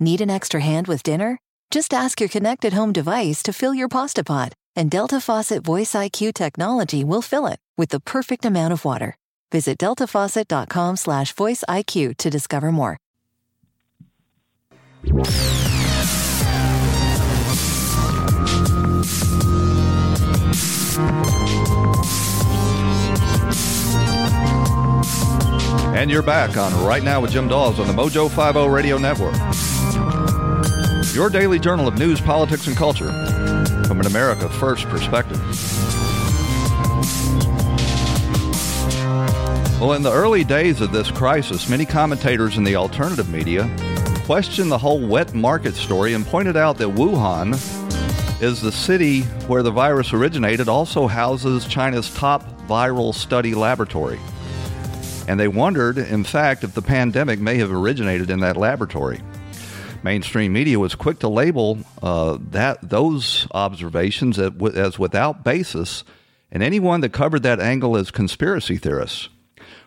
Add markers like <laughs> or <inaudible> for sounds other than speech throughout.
Need an extra hand with dinner? Just ask your connected home device to fill your pasta pot, and Delta Faucet Voice IQ technology will fill it with the perfect amount of water. Visit deltafaucet.com/slash voice IQ to discover more. And you're back on Right Now with Jim Dawes on the Mojo 50 Radio Network. Your daily journal of news, politics, and culture from an America First perspective. Well, in the early days of this crisis, many commentators in the alternative media questioned the whole wet market story and pointed out that Wuhan is the city where the virus originated, also houses China's top viral study laboratory. And they wondered, in fact, if the pandemic may have originated in that laboratory. Mainstream media was quick to label uh, that those observations as without basis, and anyone that covered that angle as conspiracy theorists.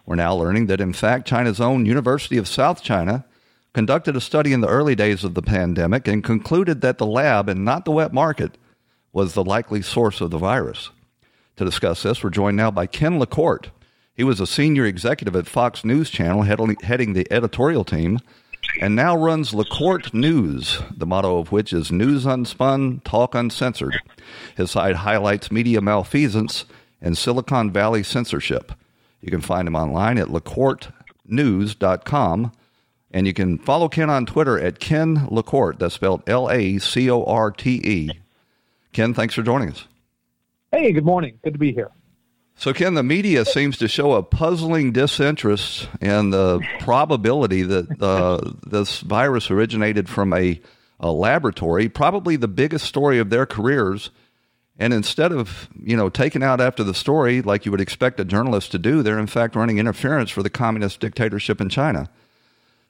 We're now learning that, in fact, China's own University of South China conducted a study in the early days of the pandemic and concluded that the lab and not the wet market was the likely source of the virus. To discuss this, we're joined now by Ken LaCorte. He was a senior executive at Fox News Channel, heading the editorial team, and now runs LaCorte News, the motto of which is News Unspun, Talk Uncensored. His site highlights media malfeasance and Silicon Valley censorship. You can find him online at lacortenews.com. And you can follow Ken on Twitter at Ken LaCorte. That's spelled L A C O R T E. Ken, thanks for joining us. Hey, good morning. Good to be here. So, Ken, the media seems to show a puzzling disinterest in the probability that uh, this virus originated from a, a laboratory, probably the biggest story of their careers. And instead of, you know, taking out after the story like you would expect a journalist to do, they're in fact running interference for the communist dictatorship in China.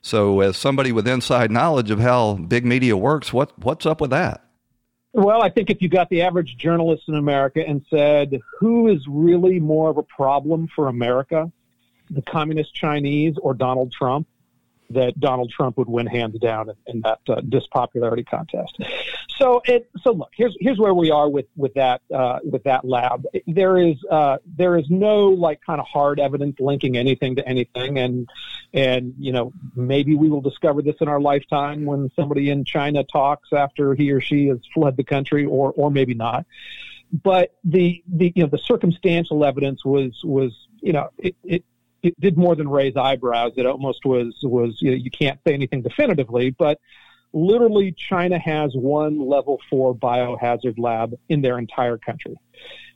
So, as somebody with inside knowledge of how big media works, what what's up with that? Well, I think if you got the average journalist in America and said, who is really more of a problem for America, the communist Chinese or Donald Trump, that Donald Trump would win hands down in, in that uh, dispopularity contest. So it so look here's here's where we are with with that uh, with that lab. There is uh, there is no like kind of hard evidence linking anything to anything, and and you know maybe we will discover this in our lifetime when somebody in China talks after he or she has fled the country, or or maybe not. But the the you know the circumstantial evidence was was you know it, it it did more than raise eyebrows. It almost was was you, know, you can't say anything definitively, but literally China has one level four biohazard lab in their entire country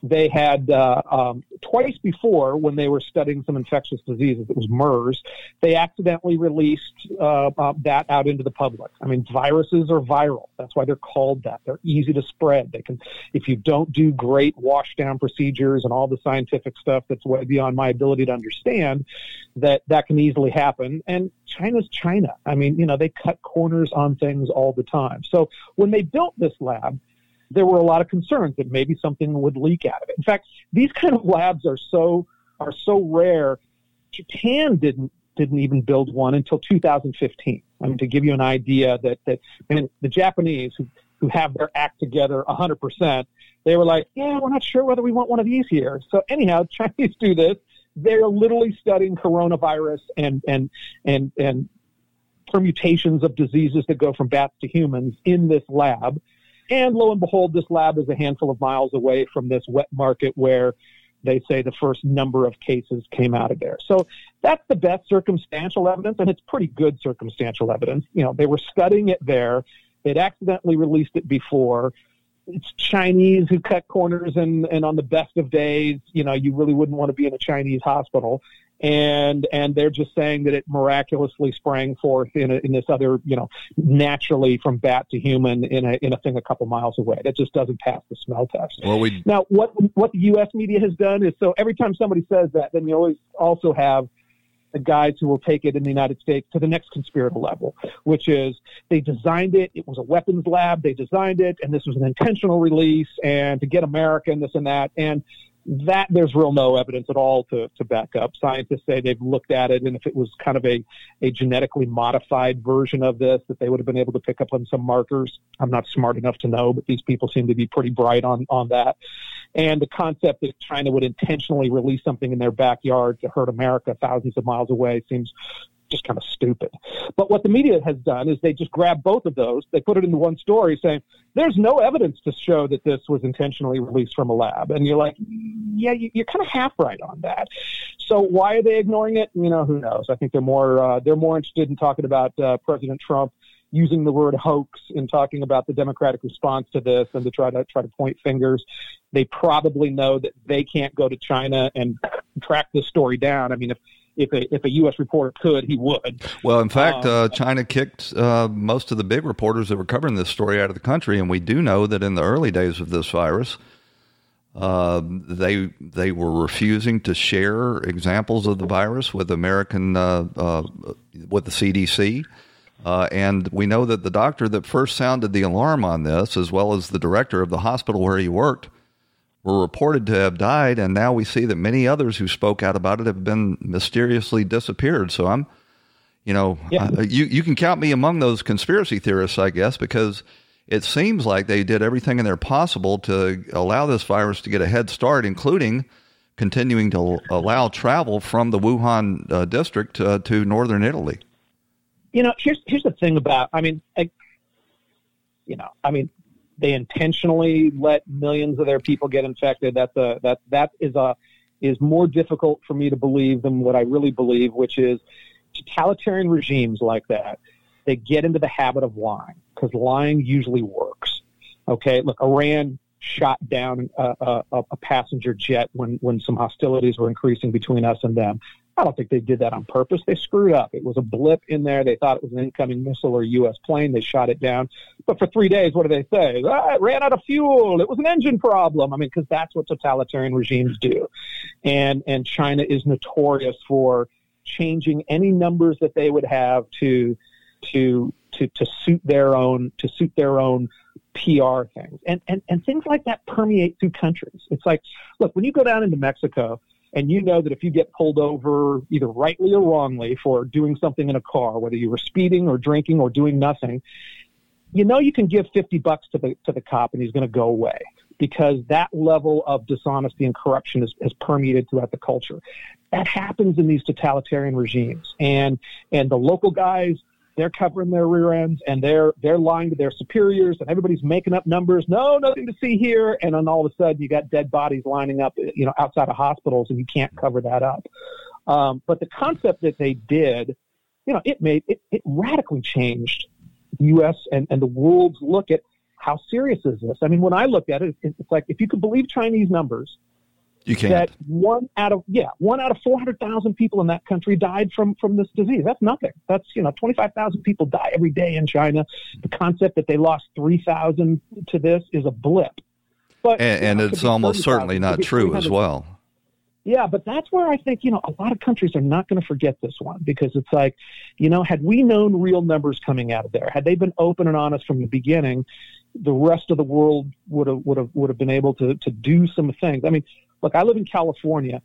they had uh, um, twice before when they were studying some infectious diseases, it was MERS, they accidentally released uh, uh, that out into the public. I mean, viruses are viral. That's why they're called that. They're easy to spread. They can, if you don't do great wash down procedures and all the scientific stuff that's way beyond my ability to understand, that that can easily happen. And China's China. I mean, you know, they cut corners on things all the time. So when they built this lab, there were a lot of concerns that maybe something would leak out of it. In fact, these kind of labs are so are so rare. Japan didn't didn't even build one until 2015. I mean, to give you an idea that that and the Japanese who who have their act together 100%, they were like, yeah, we're not sure whether we want one of these here. So anyhow, <laughs> Chinese do this. They're literally studying coronavirus and and and and permutations of diseases that go from bats to humans in this lab. And lo and behold, this lab is a handful of miles away from this wet market where they say the first number of cases came out of there. So that's the best circumstantial evidence, and it's pretty good circumstantial evidence. You know, they were studying it there. They'd accidentally released it before. It's Chinese who cut corners, and, and on the best of days, you know, you really wouldn't want to be in a Chinese hospital and and they're just saying that it miraculously sprang forth in, a, in this other you know naturally from bat to human in a in a thing a couple miles away that just doesn't pass the smell test well we now what what the US media has done is so every time somebody says that then you always also have the guys who will take it in the United States to the next conspirator level, which is they designed it. It was a weapons lab. They designed it, and this was an intentional release, and to get America and this and that. And that there's real no evidence at all to, to back up. Scientists say they've looked at it, and if it was kind of a, a genetically modified version of this, that they would have been able to pick up on some markers. I'm not smart enough to know, but these people seem to be pretty bright on, on that. And the concept that China would intentionally release something in their backyard to hurt America thousands of miles away seems just kind of stupid. But what the media has done is they just grab both of those, they put it into one story saying, there's no evidence to show that this was intentionally released from a lab. And you're like, yeah, you're kind of half right on that. So why are they ignoring it? You know, who knows? I think they're more, uh, they're more interested in talking about uh, President Trump using the word hoax in talking about the democratic response to this and to try to try to point fingers. They probably know that they can't go to China and track this story down. I mean, if if a if a U.S. reporter could, he would. Well, in fact, um, uh, China kicked uh, most of the big reporters that were covering this story out of the country, and we do know that in the early days of this virus, uh, they they were refusing to share examples of the virus with American uh, uh, with the CDC. Uh, and we know that the doctor that first sounded the alarm on this, as well as the director of the hospital where he worked, were reported to have died, and now we see that many others who spoke out about it have been mysteriously disappeared. So I'm, you know, yeah. you you can count me among those conspiracy theorists, I guess, because it seems like they did everything in their possible to allow this virus to get a head start, including continuing to allow travel from the Wuhan uh, district uh, to northern Italy. You know, here's here's the thing about, I mean, I, you know, I mean, they intentionally let millions of their people get infected. That's a that that is a is more difficult for me to believe than what I really believe, which is totalitarian regimes like that. They get into the habit of lying because lying usually works. Okay, look, Iran shot down a, a, a passenger jet when when some hostilities were increasing between us and them. I don't think they did that on purpose. They screwed up. It was a blip in there. They thought it was an incoming missile or U.S. plane. They shot it down. But for three days, what do they say? Ah, it ran out of fuel. It was an engine problem. I mean, because that's what totalitarian regimes do. And and China is notorious for changing any numbers that they would have to to to to suit their own to suit their own PR things. And and and things like that permeate through countries. It's like, look, when you go down into Mexico and you know that if you get pulled over either rightly or wrongly for doing something in a car, whether you were speeding or drinking or doing nothing, you know you can give 50 bucks to the to the cop and he's going to go away because that level of dishonesty and corruption is, is permeated throughout the culture. That happens in these totalitarian regimes, and and the local guys they're covering their rear ends and they're they're lying to their superiors and everybody's making up numbers. No nothing to see here. And then all of a sudden you got dead bodies lining up you know outside of hospitals and you can't cover that up. Um, but the concept that they did you know it made it, it radically changed the us and, and the world's look at how serious is this. I mean when i look at it it's like if you could believe chinese numbers you can't. That one out of yeah, one out of four hundred thousand people in that country died from from this disease. That's nothing. That's you know twenty five thousand people die every day in China. The concept that they lost three thousand to this is a blip. But and, and know, it's almost certainly not true as well. Yeah, but that's where I think, you know, a lot of countries are not going to forget this one because it's like, you know, had we known real numbers coming out of there, had they been open and honest from the beginning, the rest of the world would have would have would have been able to to do some things. I mean, Look, I live in California.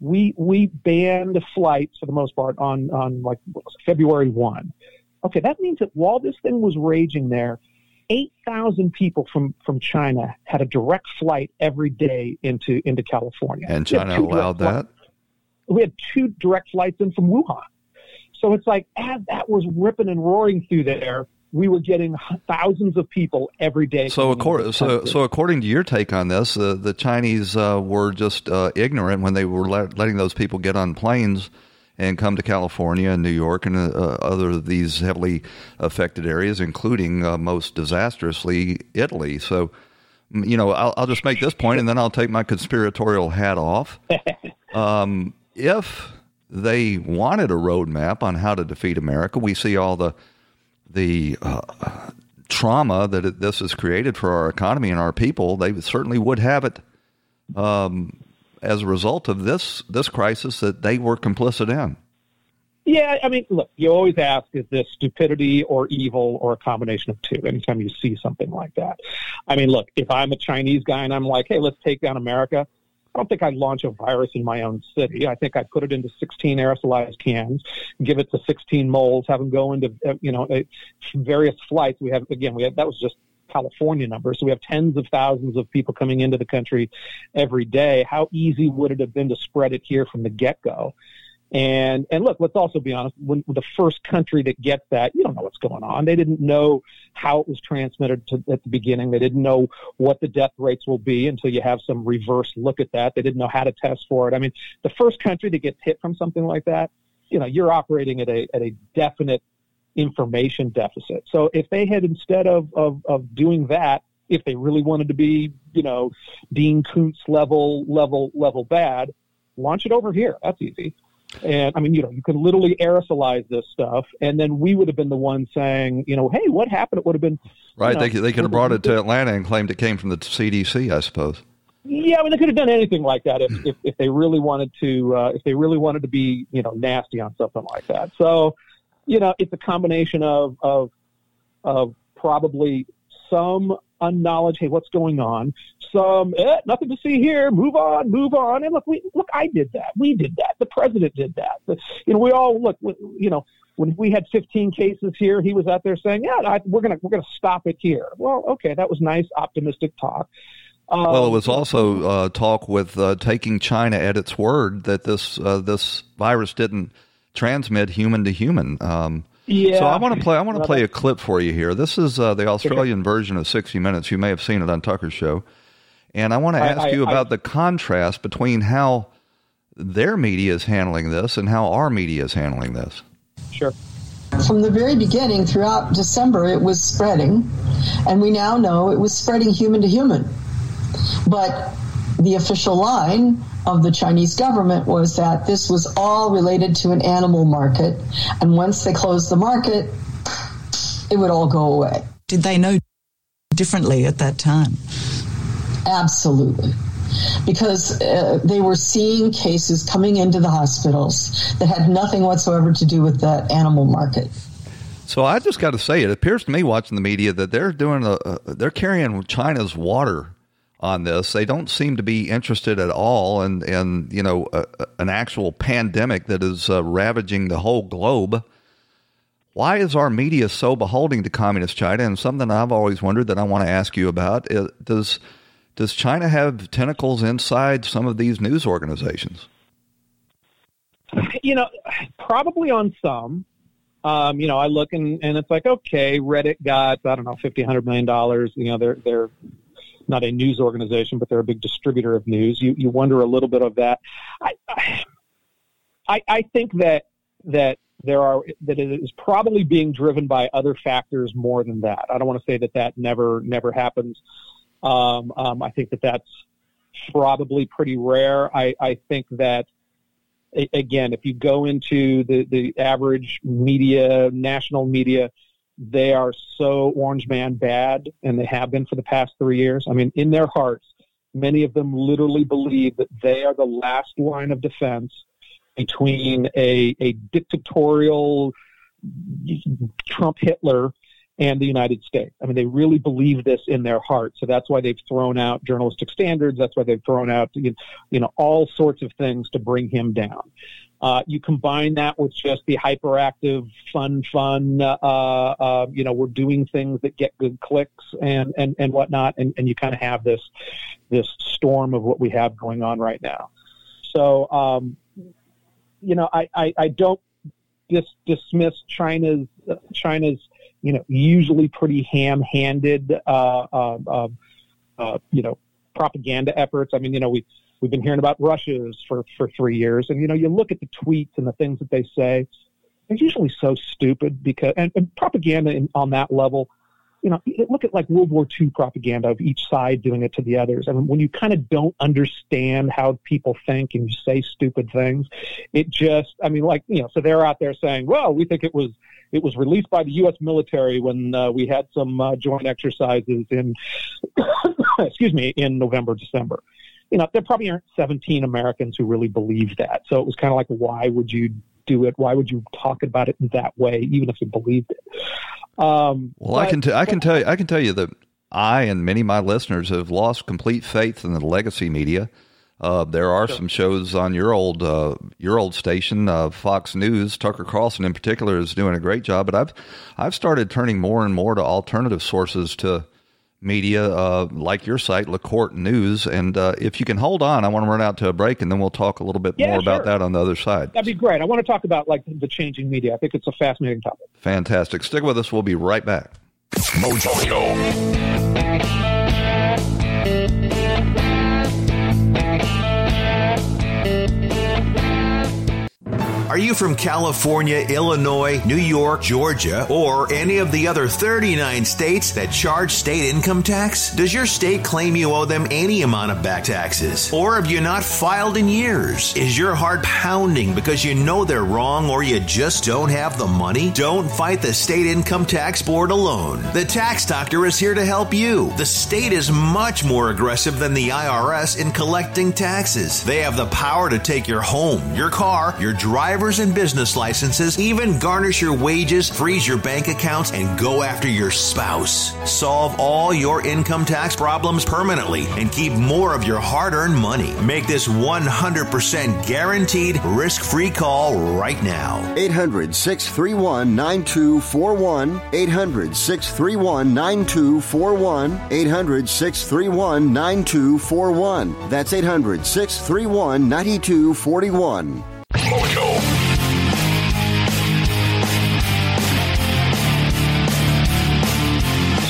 We we banned flights for the most part on on like February one. Okay, that means that while this thing was raging there, eight thousand people from from China had a direct flight every day into into California. And China allowed that. Flights. We had two direct flights in from Wuhan. So it's like as that was ripping and roaring through there, we were getting thousands of people every day. So, according, so, so according to your take on this, uh, the Chinese uh, were just uh, ignorant when they were let, letting those people get on planes and come to California and New York and uh, other of these heavily affected areas, including uh, most disastrously Italy. So, you know, I'll, I'll, just make this point, and then I'll take my conspiratorial hat off. <laughs> Um, if they wanted a roadmap on how to defeat America, we see all the the uh, trauma that it, this has created for our economy and our people, they certainly would have it um, as a result of this this crisis that they were complicit in. Yeah, I mean, look, you always ask, is this stupidity or evil or a combination of two anytime you see something like that? I mean, look, if I'm a Chinese guy and I'm like, hey, let's take down America, I don't think I'd launch a virus in my own city. I think I'd put it into 16 aerosolized cans, give it to 16 moles, have them go into, uh, you know, various flights. We have, again, we had, that was just California numbers. So we have tens of thousands of people coming into the country every day. How easy would it have been to spread it here from the get go? And and look, let's also be honest. When, the first country that gets that, you don't know what's going on. They didn't know how it was transmitted to, at the beginning. They didn't know what the death rates will be until you have some reverse look at that. They didn't know how to test for it. I mean, the first country that gets hit from something like that, you know, you're operating at a at a definite information deficit. So if they had instead of of, of doing that, if they really wanted to be, you know, Dean Koontz level level level bad, launch it over here. That's easy. And I mean, you know, you can literally aerosolize this stuff, and then we would have been the ones saying, you know, hey, what happened? It would have been right. know, they could, they could have brought it to Atlanta and claimed it came from the CDC, I suppose. Yeah, I mean, they could have done anything like that if if, if they really wanted to. Uh, if they really wanted to be, you know, nasty on something like that. So, you know, it's a combination of of of probably some unknowledge. Hey, what's going on? Some eh, nothing to see here. Move on, move on. And look, we look. I did that. We did that. The president did that. The, you know, we all look. You know, when we had 15 cases here, he was out there saying, "Yeah, I, we're gonna we're gonna stop it here." Well, okay, that was nice, optimistic talk. Um, well, it was also uh, talk with uh, taking China at its word that this uh, this virus didn't transmit human to human. Um, yeah. So I want to play. I want to play a clip for you here. This is uh, the Australian version of 60 Minutes. You may have seen it on Tucker's show, and I want to ask I, I, you about I, the contrast between how their media is handling this and how our media is handling this. Sure. From the very beginning, throughout December, it was spreading, and we now know it was spreading human to human. But the official line of the Chinese government was that this was all related to an animal market, and once they closed the market, it would all go away. Did they know differently at that time? Absolutely. Because uh, they were seeing cases coming into the hospitals that had nothing whatsoever to do with that animal market. So I just got to say, it appears to me watching the media that they're doing a, a they're carrying China's water on this. They don't seem to be interested at all in, in you know, a, an actual pandemic that is uh, ravaging the whole globe. Why is our media so beholding to communist China? And something I've always wondered that I want to ask you about is, does does China have tentacles inside some of these news organizations? You know, probably on some. Um, you know, I look and, and it's like, okay, Reddit got I don't know, fifty, hundred million dollars. You know, they're they're not a news organization, but they're a big distributor of news. You you wonder a little bit of that. I I, I think that that there are that it is probably being driven by other factors more than that. I don't want to say that that never never happens. Um, um, I think that that's probably pretty rare. I, I think that again, if you go into the the average media, national media, they are so Orange Man bad, and they have been for the past three years. I mean, in their hearts, many of them literally believe that they are the last line of defense between a, a dictatorial Trump Hitler and the United States. I mean, they really believe this in their heart. So that's why they've thrown out journalistic standards. That's why they've thrown out, you know, all sorts of things to bring him down. Uh, you combine that with just the hyperactive, fun, fun, uh, uh, you know, we're doing things that get good clicks and, and, and whatnot. And, and you kind of have this, this storm of what we have going on right now. So, um, you know, I, I, I don't dis- dismiss China's, China's, you know, usually pretty ham-handed, uh, uh, uh, you know, propaganda efforts. I mean, you know, we we've been hearing about Russia's for for three years, and you know, you look at the tweets and the things that they say, they're usually so stupid because and, and propaganda in, on that level. You know, look at like World War II propaganda of each side doing it to the others. Mean, when you kind of don't understand how people think and you say stupid things, it just, I mean, like, you know, so they're out there saying, well, we think it was it was released by the U.S. military when uh, we had some uh, joint exercises in, <coughs> excuse me, in November, December. You know, there probably aren't 17 Americans who really believe that. So it was kind of like, why would you do it? Why would you talk about it in that way, even if you believed it? Um, well, but, I can t- I can tell you I can tell you that I and many of my listeners have lost complete faith in the legacy media. Uh, there are some shows on your old uh, your old station, uh, Fox News. Tucker Carlson, in particular, is doing a great job. But I've I've started turning more and more to alternative sources to media, uh, like your site, LaCorte News. And uh, if you can hold on, I want to run out to a break, and then we'll talk a little bit Yeah, more about that on the other side. That'd be great. I want to talk about like the changing media. I think it's a fascinating topic. Fantastic. Stick with us. We'll be right back. Mojo. Are you from California, Illinois, New York, Georgia, or any of the other 39 states that charge state income tax? Does your state claim you owe them any amount of back taxes? Or have you not filed in years? Is your heart pounding because you know they're wrong or you just don't have the money? Don't fight the state income tax board alone. The tax doctor is here to help you. The state is much more aggressive than the IRS in collecting taxes. They have the power to take your home, your car, your and business licenses, even garnish your wages, freeze your bank accounts, and go after your spouse. Solve all your income tax problems permanently and keep more of your hard earned money. Make this 100% guaranteed risk free call right now. 800 631 9241. 800 631 9241. 800 631 9241. That's 800 631 9241.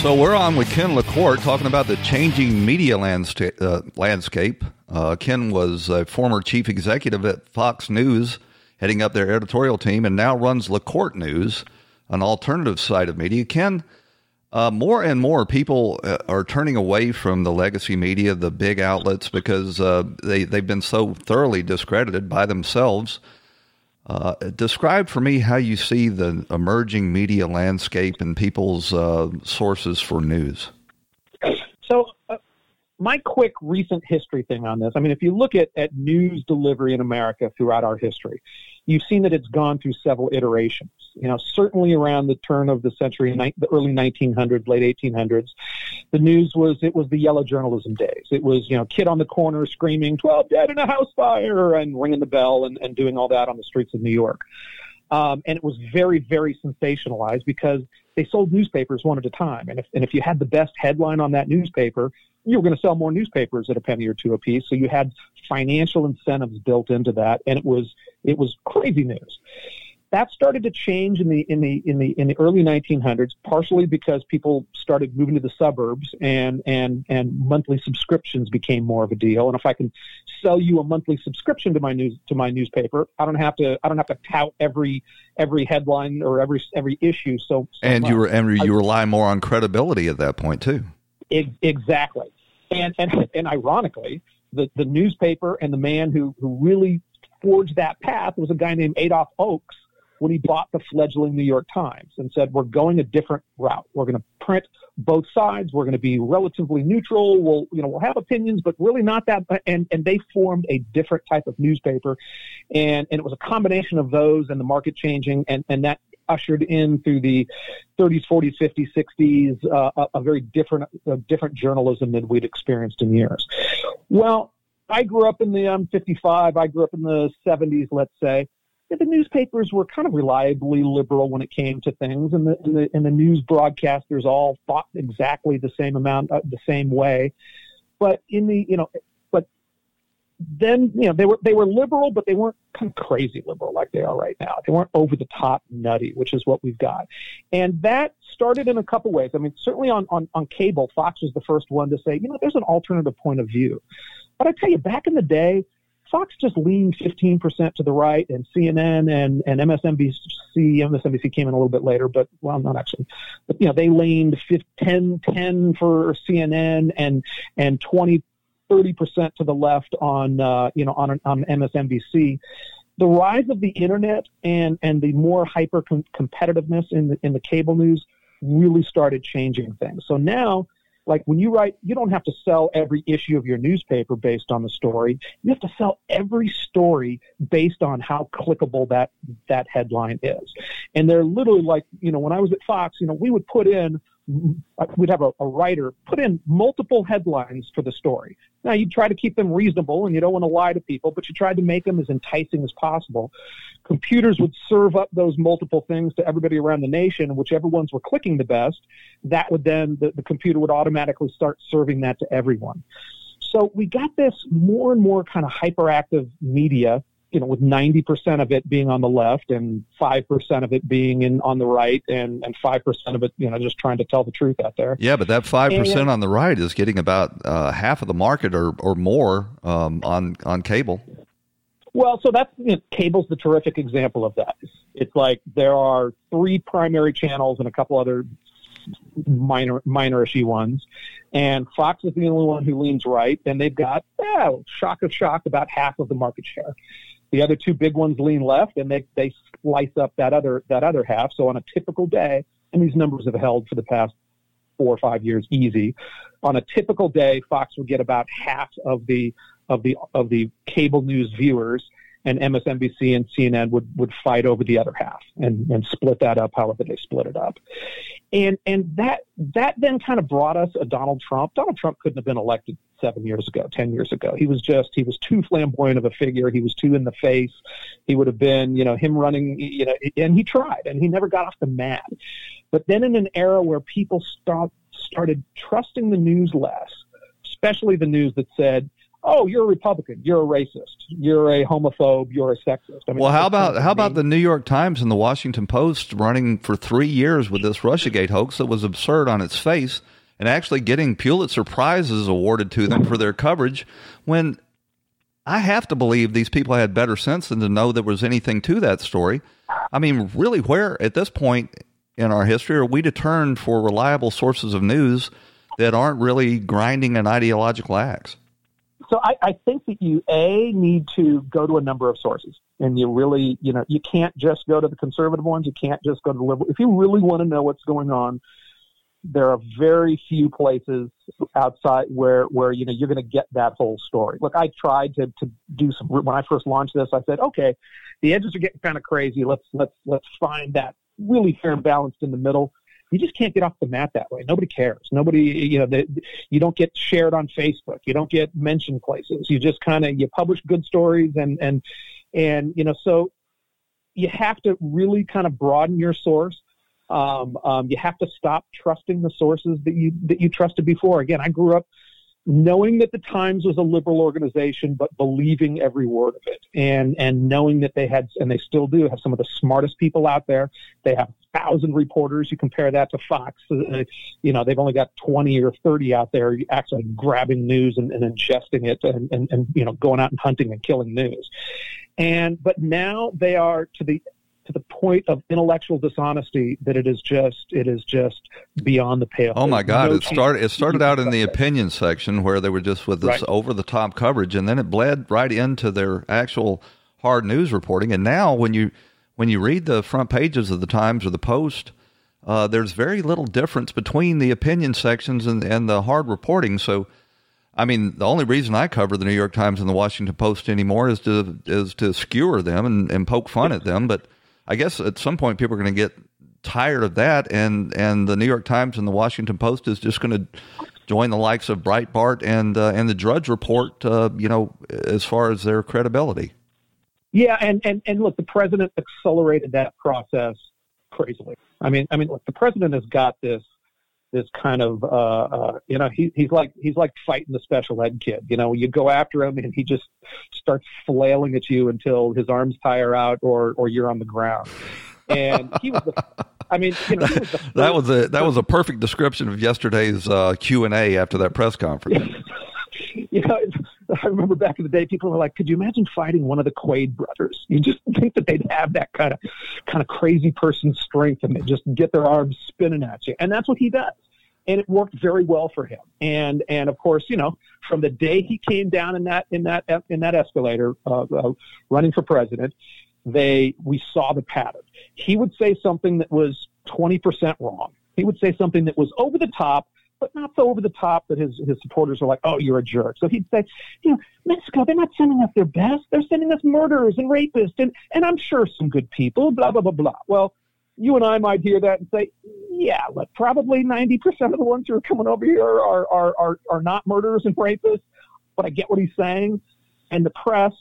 So we're on with Ken LaCorte talking about the changing media landsta- uh, landscape. Uh, Ken was a former chief executive at Fox News, heading up their editorial team, and now runs LaCorte News, an alternative side of media. Ken, uh, more and more people uh, are turning away from the legacy media, the big outlets, because uh, they, they've been so thoroughly discredited by themselves. Uh, describe for me how you see the emerging media landscape and people's uh, sources for news. So, uh, my quick recent history thing on this I mean, if you look at, at news delivery in America throughout our history, you've seen that it's gone through several iterations. You know, certainly around the turn of the century, the early 1900s, late 1800s, the news was it was the yellow journalism days. It was you know kid on the corner screaming 12 dead in a house fire and ringing the bell and, and doing all that on the streets of New York. Um, and it was very very sensationalized because they sold newspapers one at a time. And if and if you had the best headline on that newspaper, you were going to sell more newspapers at a penny or two a piece. So you had financial incentives built into that, and it was it was crazy news that started to change in the in the in the in the early 1900s, partially because people started moving to the suburbs and and and monthly subscriptions became more of a deal. And if I can sell you a monthly subscription to my news to my newspaper, I don't have to I don't have to tout every every headline or every every issue. So, so And you were and you rely more on credibility at that point too. Ex- exactly. And and and ironically, the the newspaper and the man who who really forged that path was a guy named Adolph Oakes when he bought the fledgling New York Times and said, "We're going a different route. We're going to print both sides. We're going to be relatively neutral. We'll you know we'll have opinions, but really not that." And and they formed a different type of newspaper, and and it was a combination of those and the market changing, and and that ushered in through the 30s, 40s, 50s, 60s, uh, a, a very different, a different journalism than we'd experienced in years. Well, I grew up in the, I'm 55, I grew up in the 70s, let's say. The newspapers were kind of reliably liberal when it came to things, and the, and the, and the news broadcasters all thought exactly the same amount, uh, the same way. But in the, you know, then you know they were they were liberal, but they weren't kind of crazy liberal like they are right now. They weren't over the top nutty, which is what we've got. And that started in a couple ways. I mean, certainly on, on, on cable, Fox was the first one to say, you know, there's an alternative point of view. But I tell you, back in the day, Fox just leaned 15% to the right, and CNN and, and MSNBC, MSNBC came in a little bit later, but well, not actually, but you know, they leaned 10, 10 for CNN and and 20, 30% to the left on uh, you know on on MSNBC. The rise of the internet and and the more hyper com- competitiveness in the in the cable news really started changing things. So now like when you write, you don't have to sell every issue of your newspaper based on the story. You have to sell every story based on how clickable that that headline is. And they're literally like, you know, when I was at Fox, you know, we would put in we'd have a, a, writer put in multiple headlines for the story. Now you try to keep them reasonable, and you don't want to lie to people, but you tried to make them as enticing as possible. Computers would serve up those multiple things to everybody around the nation, whichever ones were clicking the best. That would then the, the computer would automatically start serving that to everyone. So we got this more and more kind of hyperactive media you know, with 90% of it being on the left and 5% of it being in on the right and, and 5% of it, you know, just trying to tell the truth out there. Yeah, but that 5% and, on the right is getting about uh, half of the market or, or more um, on, on cable. Well, so that's, you know, cable's the terrific example of that. It's like there are three primary channels and a couple other minor, minor issue ones. And Fox is the only one who leans right, and they've got, yeah, shock of shock, about half of the market share. The other two big ones lean left, and they they slice up that other that other half. So on a typical day, and these numbers have held for the past four or five years, easy. On a typical day, Fox would get about half of the of the of the cable news viewers, and MSNBC and CNN would, would fight over the other half and, and split that up however they split it up. And and that that then kind of brought us a Donald Trump. Donald Trump couldn't have been elected seven years ago, ten years ago. He was just he was too flamboyant of a figure. He was too in the face. He would have been, you know, him running, you know, and he tried and he never got off the mat. But then in an era where people start, started trusting the news less, especially the news that said, oh, you're a Republican, you're a racist, you're a homophobe, you're a sexist. I mean, well, how about how about the New York Times and the Washington Post running for three years with this RussiaGate hoax that was absurd on its face, and actually getting Pulitzer prizes awarded to them for their coverage when. I have to believe these people had better sense than to know there was anything to that story. I mean, really, where at this point in our history are we to turn for reliable sources of news that aren't really grinding an ideological axe? so I, I think that you a need to go to a number of sources, and you really, you know, you can't just go to the conservative ones. You can't just go to the liberal. If you really want to know what's going on, there are very few places outside where where you know you're going to get that whole story. Look, I tried to to do some when I first launched this. I said, okay, the edges are getting kind of crazy. Let's let's let's find that really fair and balanced in the middle you just can't get off the mat that way. Nobody cares. Nobody, you know, they, you don't get shared on Facebook. You don't get mentioned places. You just kind of you publish good stories and and and you know, so you have to really kind of broaden your source. Um, um, you have to stop trusting the sources that you that you trusted before. Again, I grew up knowing that the Times was a liberal organization, but believing every word of it, and and knowing that they had, and they still do, have some of the smartest people out there. They have a thousand reporters. You compare that to Fox, uh, you know, they've only got twenty or thirty out there actually grabbing news and, and ingesting it, and, and and you know, going out and hunting and killing news. And but now they are to the to the point of intellectual dishonesty that it is just it is just beyond the pale. Oh my God! No it started it started out in the opinion section where they were just with this right. over the top coverage, and then it bled right into their actual hard news reporting. And now when you when you read the front pages of the Times or the Post. Uh, there's very little difference between the opinion sections and, and the hard reporting. So, I mean, the only reason I cover the New York Times and the Washington Post anymore is to is to skewer them and, and poke fun at them. But I guess at some point people are going to get tired of that, and and the New York Times and the Washington Post is just going to join the likes of Breitbart and uh, and the Drudge Report, uh, you know, as far as their credibility. Yeah, and, and and look, the president accelerated that process crazily. I mean, I mean, look, the president has got this this kind of uh, uh, you know he, he's like he's like fighting the special ed kid you know you go after him and he just starts flailing at you until his arms tire out or or you're on the ground and he was the I mean, you know, was <laughs> that was a that was a perfect description of yesterday's uh, Q and A after that press conference. <laughs> you know, <laughs> I remember back in the day, people were like, "Could you imagine fighting one of the Quaid brothers?" You just <laughs> think that they'd have that kind of kind of crazy person strength, and they just get their arms spinning at you, and that's what he does. And it worked very well for him. And and of course, you know, from the day he came down in that in that in that escalator, uh, uh, running for president, they we saw the pattern. He would say something that was twenty percent wrong. He would say something that was over the top but not so over the top that his, his supporters are like, oh, you're a jerk. So he'd say, you know, Mexico, they're not sending us their best. They're sending us murderers and rapists and, and I'm sure some good people, blah, blah, blah, blah. Well, you and I might hear that and say, yeah, look, probably 90% of the ones who are coming over here are, are, are, are not murderers and rapists, but I get what he's saying. And the press,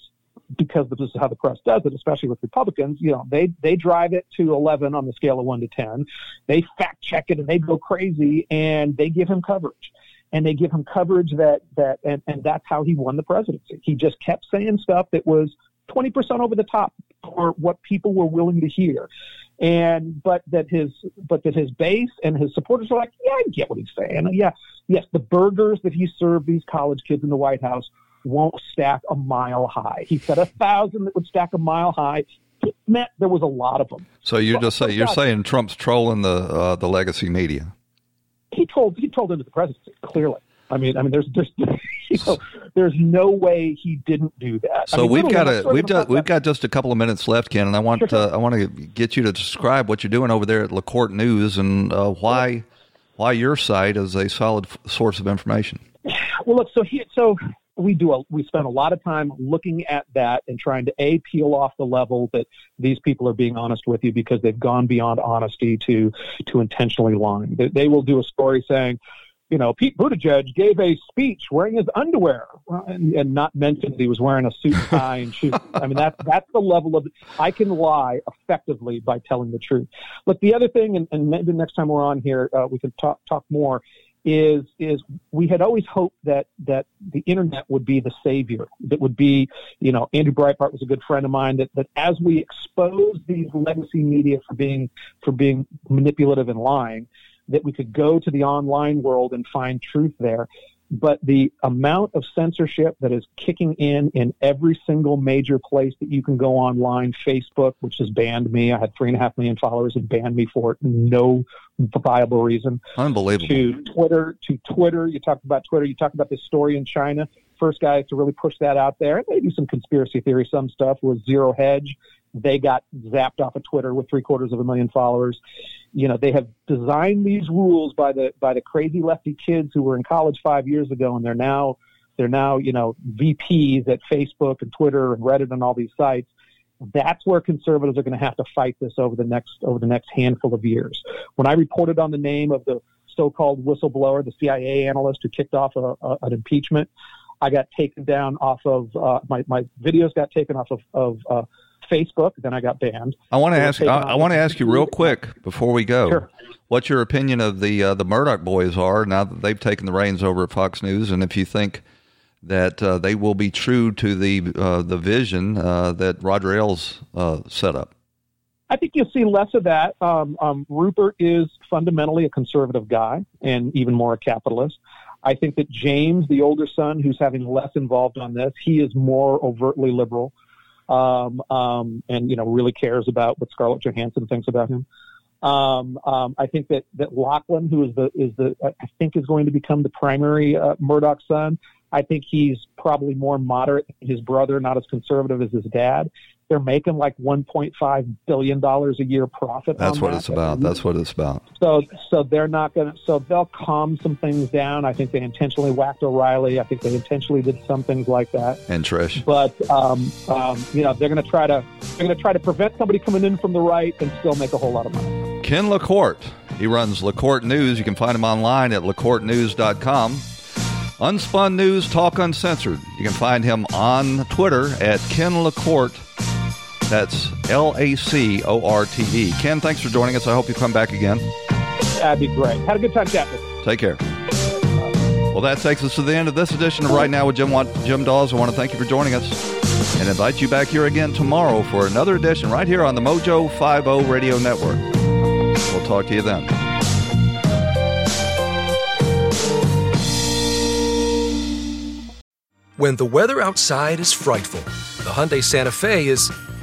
because this is how the press does it, especially with Republicans, you know, they, they drive it to 11 on the scale of 1 to 10. They fact check it and they go crazy and they give him coverage. And they give him coverage that, that and, and that's how he won the presidency. He just kept saying stuff that was 20% over the top for what people were willing to hear and but that his but that his base and his supporters are like, yeah, I get what he's saying. Yeah, yes, the burgers that he served these college kids in the White House won't stack a mile high. He said a thousand that would stack a mile high. It meant there was a lot of them. So you're just saying you're saying Trump's trolling the uh, the legacy media. He told he told into the presidency clearly. I mean, I mean, there's there's <laughs> you know, there's no way he didn't do that. So I mean, we've got a we've got we've got just a couple of minutes left, Ken, and I want sure. uh, I want to get you to describe what you're doing over there at LaCorte News and uh, why why your site is a solid f- source of information. Well, look, so he so we do a, we spend a lot of time looking at that and trying to a peel off the level that these people are being honest with you because they've gone beyond honesty to to intentionally lying. They, they will do a story saying you know, Pete Buttigieg gave a speech wearing his underwear and, and not mention that he was wearing a suit and tie and shoes. I mean, that's, that's the level of, I can lie effectively by telling the truth. Look, the other thing, and, and maybe next time we're on here, uh, we can talk, talk more, is, is we had always hoped that, that the internet would be the savior, that would be, you know, Andrew Breitbart was a good friend of mine, that, that as we expose these legacy media for being, for being manipulative and lying, that we could go to the online world and find truth there. But the amount of censorship that is kicking in in every single major place that you can go online, Facebook, which has banned me. I had three and a half million followers and banned me for it. No viable reason. Unbelievable. To Twitter, to Twitter. You talked about Twitter. You talked about this story in China. First guys to really push that out there. Do some conspiracy theory, some stuff was zero hedge. They got zapped off of Twitter with three quarters of a million followers. You know, they have designed these rules by the by the crazy lefty kids who were in college five years ago, and they're now they're now you know VPs at Facebook and Twitter and Reddit and all these sites. That's where conservatives are going to have to fight this over the next over the next handful of years. When I reported on the name of the so-called whistleblower, the CIA analyst who kicked off a, a, an impeachment, I got taken down off of uh, my my videos got taken off of, of uh, Facebook. Then I got banned. I want to ask. I, I want to ask you real quick before we go. Sure. What your opinion of the uh, the Murdoch boys are now that they've taken the reins over at Fox News, and if you think that uh, they will be true to the uh, the vision uh, that Roger Ailes uh, set up. I think you'll see less of that. Um, um, Rupert is fundamentally a conservative guy and even more a capitalist. I think that James, the older son, who's having less involved on this, he is more overtly liberal um, um, and you know really cares about what Scarlett Johansson thinks about him. Um, um, I think that that Lachlan, who is the is the I think is going to become the primary uh, Murdoch son. I think he's probably more moderate than his brother, not as conservative as his dad. They're making like 1.5 billion dollars a year profit. That's what that. it's about. That's what it's about. So, so they're not going to. So they'll calm some things down. I think they intentionally whacked O'Reilly. I think they intentionally did some things like that. And Trish. But um, um, you know, they're going to try to they're going to try to prevent somebody coming in from the right and still make a whole lot of money. Ken LaCorte. He runs LaCorte News. You can find him online at lacortenews.com. Unspun News Talk Uncensored. You can find him on Twitter at Ken LaCorte. That's L A C O R T E. Ken, thanks for joining us. I hope you come back again. That'd be great. Had a good time chatting. Take care. Well, that takes us to the end of this edition of Right Now with Jim, Jim Dawes. I want to thank you for joining us and invite you back here again tomorrow for another edition right here on the Mojo 50 Radio Network. We'll talk to you then. When the weather outside is frightful, the Hyundai Santa Fe is,